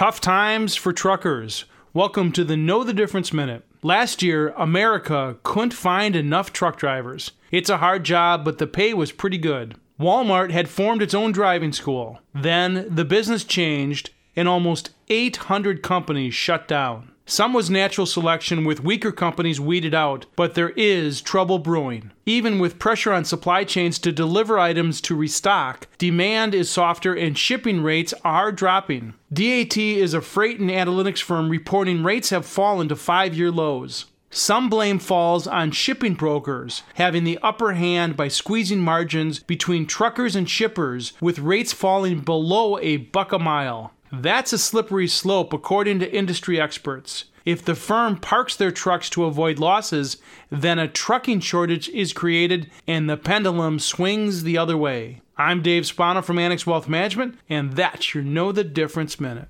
Tough times for truckers. Welcome to the Know the Difference Minute. Last year, America couldn't find enough truck drivers. It's a hard job, but the pay was pretty good. Walmart had formed its own driving school. Then the business changed, and almost 800 companies shut down. Some was natural selection with weaker companies weeded out, but there is trouble brewing. Even with pressure on supply chains to deliver items to restock, demand is softer and shipping rates are dropping. DAT is a freight and analytics firm reporting rates have fallen to five year lows. Some blame falls on shipping brokers having the upper hand by squeezing margins between truckers and shippers, with rates falling below a buck a mile. That's a slippery slope, according to industry experts. If the firm parks their trucks to avoid losses, then a trucking shortage is created and the pendulum swings the other way. I'm Dave Spano from Annex Wealth Management, and that's your Know the Difference Minute.